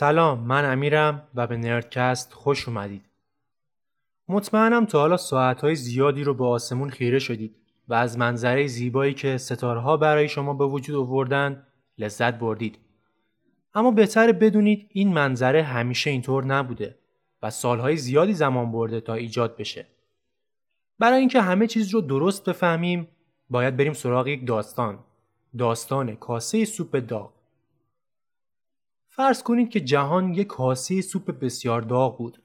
سلام من امیرم و به نردکست خوش اومدید. مطمئنم تا حالا ساعتهای زیادی رو به آسمون خیره شدید و از منظره زیبایی که ستارها برای شما به وجود آوردن لذت بردید. اما بهتر بدونید این منظره همیشه اینطور نبوده و سالهای زیادی زمان برده تا ایجاد بشه. برای اینکه همه چیز رو درست بفهمیم باید بریم سراغ یک داستان. داستان کاسه سوپ داغ. فرض کنید که جهان یک کاسه سوپ بسیار داغ بود.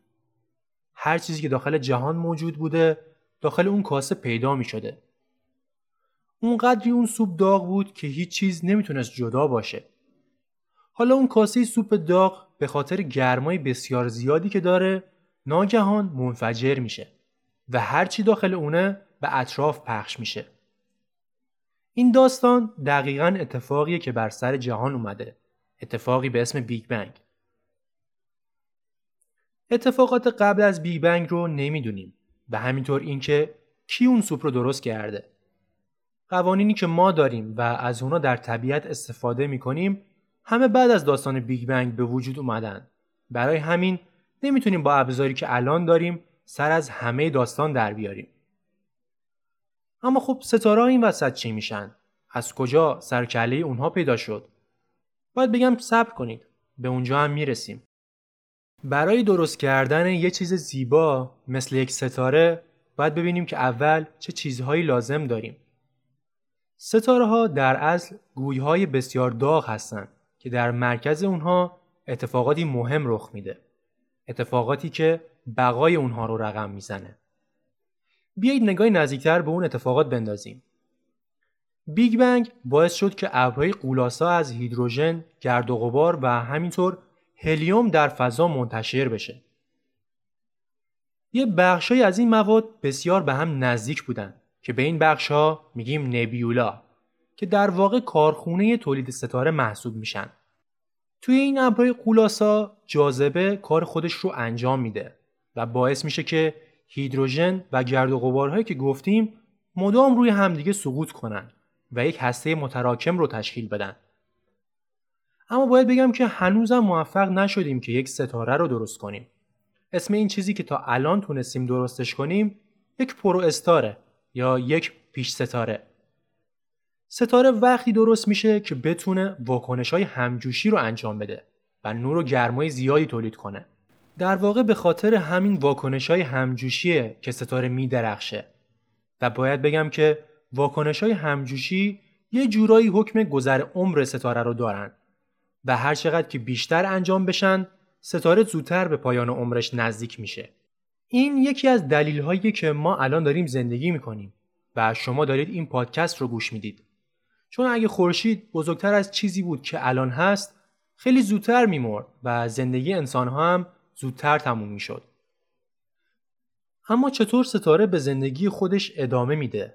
هر چیزی که داخل جهان موجود بوده داخل اون کاسه پیدا می شده. اونقدری اون سوپ داغ بود که هیچ چیز نمی‌تونست جدا باشه. حالا اون کاسه سوپ داغ به خاطر گرمای بسیار زیادی که داره ناگهان منفجر میشه و هرچی داخل اونه به اطراف پخش میشه. این داستان دقیقا اتفاقیه که بر سر جهان اومده. اتفاقی به اسم بیگ بنگ. اتفاقات قبل از بیگ بنگ رو نمی‌دونیم و همینطور اینکه کی اون سوپ رو درست کرده. قوانینی که ما داریم و از اونا در طبیعت استفاده می‌کنیم همه بعد از داستان بیگ بنگ به وجود اومدن. برای همین نمی‌تونیم با ابزاری که الان داریم سر از همه داستان در بیاریم. اما خب ستاره این وسط چی میشن؟ از کجا سرکله اونها پیدا شد؟ باید بگم صبر کنید. به اونجا هم می‌رسیم. برای درست کردن یه چیز زیبا مثل یک ستاره باید ببینیم که اول چه چیزهایی لازم داریم. ستاره ها در اصل گویهای بسیار داغ هستند که در مرکز اونها اتفاقاتی مهم رخ میده. اتفاقاتی که بقای اونها رو رقم می‌زنه. بیایید نگاهی نزدیکتر به اون اتفاقات بندازیم. بیگ بنگ باعث شد که ابرهای قولاسا از هیدروژن، گرد و غبار و همینطور هلیوم در فضا منتشر بشه. یه بخشای از این مواد بسیار به هم نزدیک بودن که به این بخشها میگیم نبیولا که در واقع کارخونه تولید ستاره محسوب میشن. توی این ابرهای قولاسا جاذبه کار خودش رو انجام میده و باعث میشه که هیدروژن و گرد و غبارهایی که گفتیم مدام روی همدیگه سقوط کنن و یک هسته متراکم رو تشکیل بدن. اما باید بگم که هنوزم موفق نشدیم که یک ستاره رو درست کنیم. اسم این چیزی که تا الان تونستیم درستش کنیم یک پرو استاره یا یک پیش ستاره. ستاره وقتی درست میشه که بتونه واکنش های همجوشی رو انجام بده و نور و گرمای زیادی تولید کنه. در واقع به خاطر همین واکنش های همجوشیه که ستاره میدرخشه و باید بگم که واکنش های همجوشی یه جورایی حکم گذر عمر ستاره رو دارن و هر چقدر که بیشتر انجام بشن ستاره زودتر به پایان عمرش نزدیک میشه. این یکی از دلیل هایی که ما الان داریم زندگی می‌کنیم و شما دارید این پادکست رو گوش می‌دید. چون اگه خورشید بزرگتر از چیزی بود که الان هست خیلی زودتر میمرد و زندگی انسان ها هم زودتر تموم می‌شد. اما چطور ستاره به زندگی خودش ادامه میده؟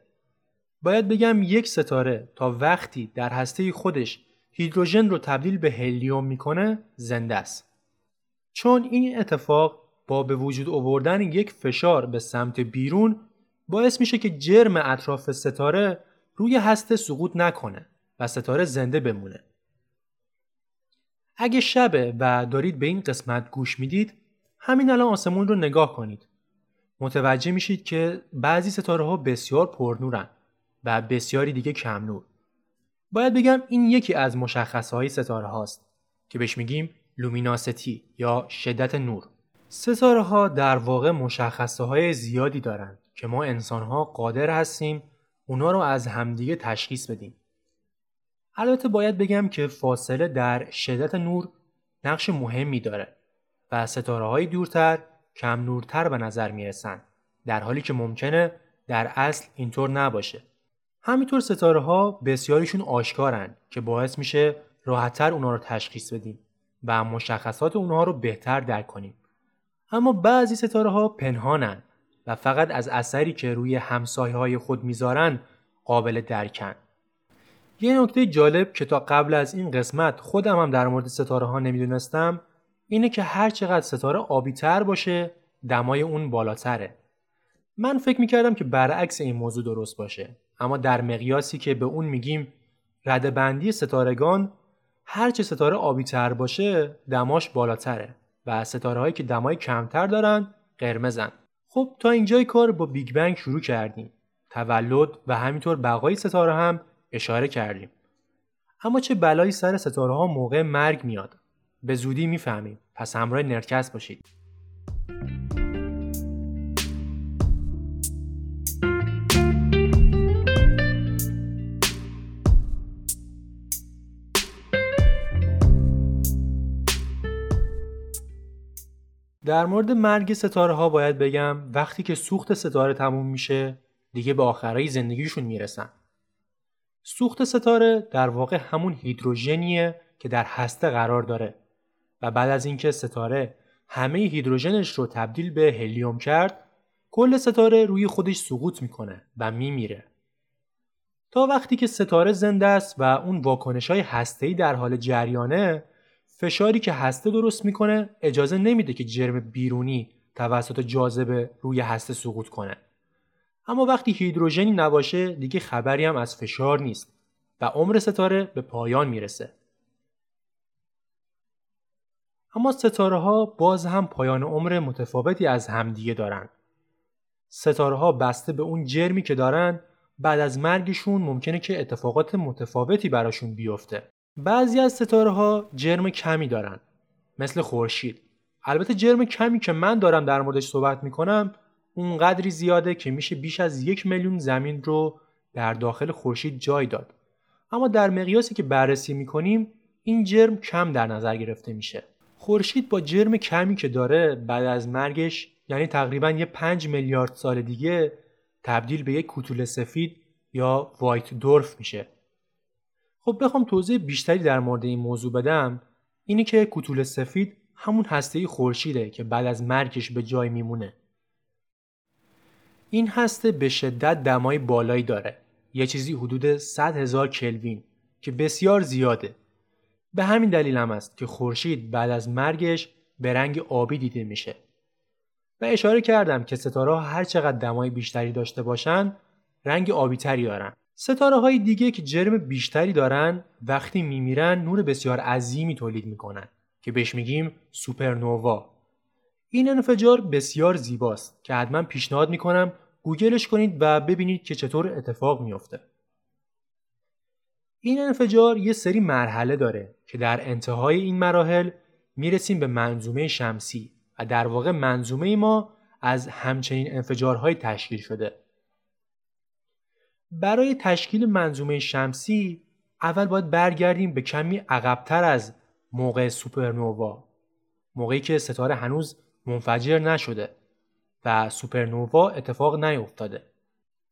باید بگم یک ستاره تا وقتی در هسته خودش هیدروژن رو تبدیل به هلیوم می‌کنه زنده است. چون این اتفاق با به وجود آوردن یک فشار به سمت بیرون باعث میشه که جرم اطراف ستاره روی هسته سقوط نکنه و ستاره زنده بمونه. اگه شبه و دارید به این قسمت گوش می‌دید همین الان آسمون رو نگاه کنید. متوجه میشید که بعضی ستاره ها بسیار پرنورن و بسیاری دیگه کم نور. باید بگم این یکی از مشخصه های ستاره هاست که بهش میگیم لومیناسیتی یا شدت نور. ستاره ها در واقع مشخصه های زیادی دارند که ما انسان ها قادر هستیم اونا رو از همدیگه تشخیص بدیم. البته باید بگم که فاصله در شدت نور نقش مهمی داره و ستاره های دورتر کم نورتر به نظر می‌رسن در حالی که ممکنه در اصل اینطور نباشه. همینطور ستاره ها بسیاریشون آشکارن که باعث میشه راحتتر اونا رو تشخیص بدیم و مشخصات اونها رو بهتر درک کنیم. اما بعضی ستاره ها پنهانن و فقط از اثری که روی همسایه های خود می‌ذارن قابل درکن. یه نکته جالب که تا قبل از این قسمت خودم هم در مورد ستاره ها نمی‌دونستم اینه که هر چقدر ستاره آبی تر باشه دمای اون بالاتره. من فکر می‌کردم که برعکس این موضوع درست باشه اما در مقیاسی که به اون میگیم رده‌بندی ستارگان هرچه ستاره آبی تر باشه دماش بالاتره و ستاره هایی که دمای کمتر دارن قرمزن. خب تا اینجای کار با بیگ بنگ شروع کردیم. تولد و همینطور بقای ستاره هم اشاره کردیم. اما چه بلایی سر ستاره ها موقع مرگ میاد؟ به زودی می‌فهمیم. پس همراه نرکس باشید. در مورد مرگ ستاره ها باید بگم وقتی که سوخت ستاره تموم میشه دیگه به آخرای زندگیشون می‌رسن. سوخت ستاره در واقع همون هیدروژنیه که در هسته قرار داره و بعد از اینکه ستاره همه هیدروژنش رو تبدیل به هلیوم کرد کل ستاره روی خودش سقوط می‌کنه و میمیره. تا وقتی که ستاره زنده است و اون واکنش های هسته‌ای در حال جریانه فشاری که هسته درست می‌کنه اجازه نمیده که جرم بیرونی توسط جاذبه روی هسته سقوط کنه. اما وقتی هیدروژنی نباشه دیگه خبری هم از فشار نیست و عمر ستاره به پایان می‌رسه. اما ستاره ها باز هم پایان عمر متفاوتی از همدیگه دارن. ستاره ها بسته به اون جرمی که دارن بعد از مرگشون ممکنه که اتفاقات متفاوتی براشون بیفته. بعضی از ستاره ها جرم کمی دارن مثل خورشید. البته جرم کمی که من دارم در موردش صحبت می‌کنم اونقدری زیاده که میشه بیش از یک میلیون زمین رو در داخل خورشید جای داد. اما در مقیاسی که بررسی می‌کنیم این جرم کم در نظر گرفته میشه. خورشید با جرم کمی که داره بعد از مرگش یعنی تقریبا یه 5 میلیارد سال دیگه تبدیل به یک کوتوله سفید یا وایت دورف میشه. خب بخوام توضیح بیشتری در مورد این موضوع بدم اینی که کوتوله سفید همون هسته خورشیده که بعد از مرگش به جای میمونه. این هسته به شدت دمای بالایی داره. یه چیزی حدود 100 هزار کلوین که بسیار زیاده. به همین دلیل هم است که خورشید بعد از مرگش به رنگ آبی دیده میشه. و اشاره کردم که ستاره هر چقدر دمای بیشتری داشته باشن رنگ آبی تری دارن. ستاره های دیگه که جرم بیشتری دارن وقتی میمیرن نور بسیار عظیمی تولید می‌کنن که بهش میگیم سوپرنووا. این انفجار بسیار زیباست که حتما پیشنهاد می‌کنم گوگلش کنید و ببینید که چطور اتفاق میافته. این انفجار یه سری مرحله داره که در انتهای این مراحل می‌رسیم به منظومه شمسی و در واقع منظومه ما از همچنین انفجارهای تشکیل شده. برای تشکیل منظومه شمسی اول باید برگردیم به کمی عقبتر از موقع سوپرنووا موقعی که ستاره هنوز منفجر نشده و سوپرنووا اتفاق نیفتاده.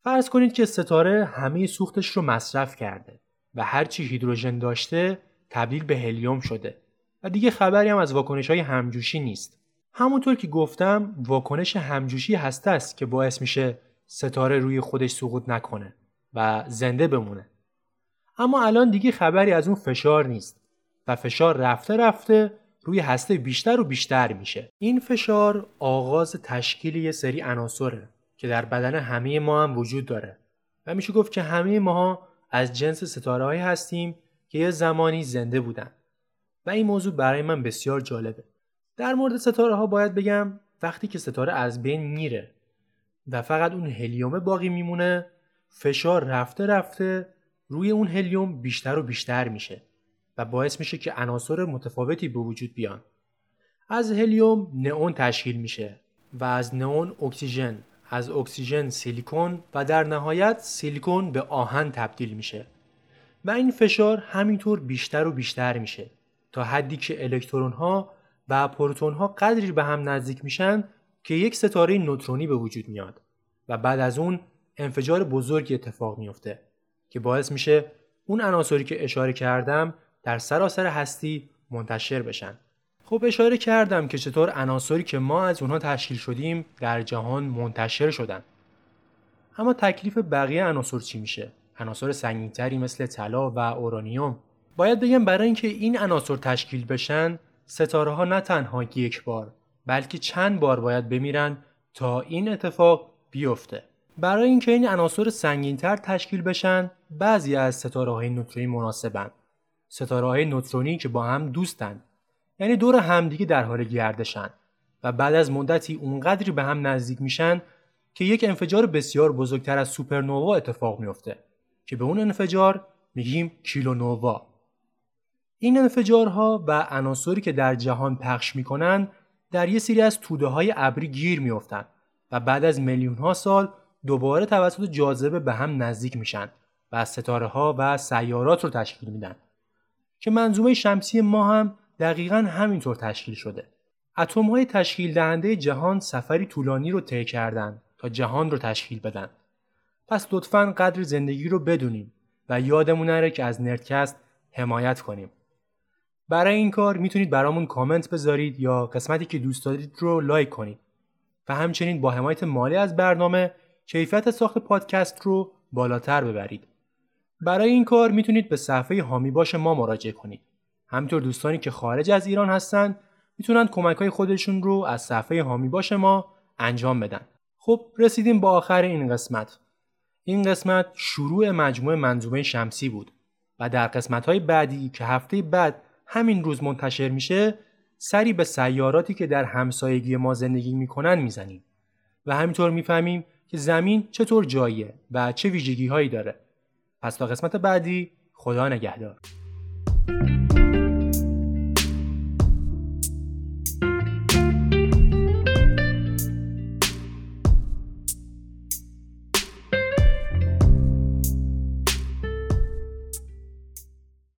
فرض کنید که ستاره همه سوختش رو مصرف کرده و هرچی هیدروژن داشته تبدیل به هلیوم شده و دیگه خبری هم از واکنش های همجوشی نیست. همونطور که گفتم واکنش همجوشی هسته است که باعث میشه ستاره روی خودش سقوط نکنه. و زنده بمونه. اما الان دیگه خبری از اون فشار نیست و فشار رفته رفته روی هسته بیشتر و بیشتر میشه. این فشار آغاز تشکیل یه سری عناصره که در بدن همه ما هم وجود داره و میشه گفت که همه ماها از جنس ستاره هستیم که یه زمانی زنده بودن. و این موضوع برای من بسیار جالبه. در مورد ستاره ها باید بگم وقتی که ستاره از بین میره و فقط اون هلیوم باقی میمونه فشار رفته رفته روی اون هلیوم بیشتر و بیشتر میشه و باعث میشه که عناصر متفاوتی به وجود بیان. از هلیوم نئون تشکیل میشه و از نئون اکسیژن، از اکسیژن سیلیکون و در نهایت سیلیکون به آهن تبدیل میشه. و این فشار همینطور بیشتر و بیشتر میشه تا حدی که الکترون ها و پروتون ها قدری به هم نزدیک میشن که یک ستاره نوترونی به وجود میاد و بعد از اون انفجار بزرگی اتفاق میفته که باعث میشه اون عناصری که اشاره کردم در سراسر هستی منتشر بشن. خب اشاره کردم که چطور عناصری که ما از اونها تشکیل شدیم در جهان منتشر شدن. اما تکلیف بقیه عناصر چی میشه؟ عناصر سنگینتری مثل طلا و اورانیوم. باید بگم برای اینکه این عناصر تشکیل بشن ستاره ها نه تنها یک بار بلکه چند بار باید بمیرن تا این اتفاق بیفته. برای اینکه این عناصر سنگینتر تشکیل بشن بعضی از ستاره های نوترونی مناسبن. ستاره های نوترونی که با هم دوستند یعنی دور همدیگه در حال گردشن و بعد از مدتی اونقدری به هم نزدیک میشن که یک انفجار بسیار بزرگتر از سوپرنووا اتفاق میفته که به اون انفجار میگیم کیلونووا. این انفجارها و عناصری که در جهان پخش می‌کنن در یه سری از توده های ابری گیر میافتند و بعد از میلیون ها سال دوباره توسط جاذبه به هم نزدیک میشن و ستاره ها و سیارات رو تشکیل میدن. که منظومه شمسی ما هم دقیقا همینطور تشکیل شده. اتم های تشکیل دهنده جهان سفری طولانی رو طی کردند تا جهان رو تشکیل بدن. پس لطفا قدر زندگی رو بدونیم و یادمون نره که از نردکست حمایت کنیم. برای این کار می‌تونید برامون کامنت بذارید یا قسمتی که دوست دارید رو لایک کنید. و همچنین با حمایت مالی از برنامه کیفیت ساخت پادکست رو بالاتر ببرید. برای این کار می‌تونید به صفحه هامی باش ما مراجعه کنید. همینطور دوستانی که خارج از ایران هستن می‌تونن کمک های خودشون رو از صفحه هامی باش ما انجام بدن. خب رسیدیم با آخر این قسمت. این قسمت شروع مجموعه منظومه شمسی بود و در قسمت های بعدی که هفته بعد همین روز منتشر میشه سری به سیاراتی که در همسایگی ما زندگی می‌کنن می‌زنیم و همینطور می‌فهمیم که زمین چطور جاییه و چه ویژگی هایی داره. پس تا قسمت بعدی خدا نگهدار.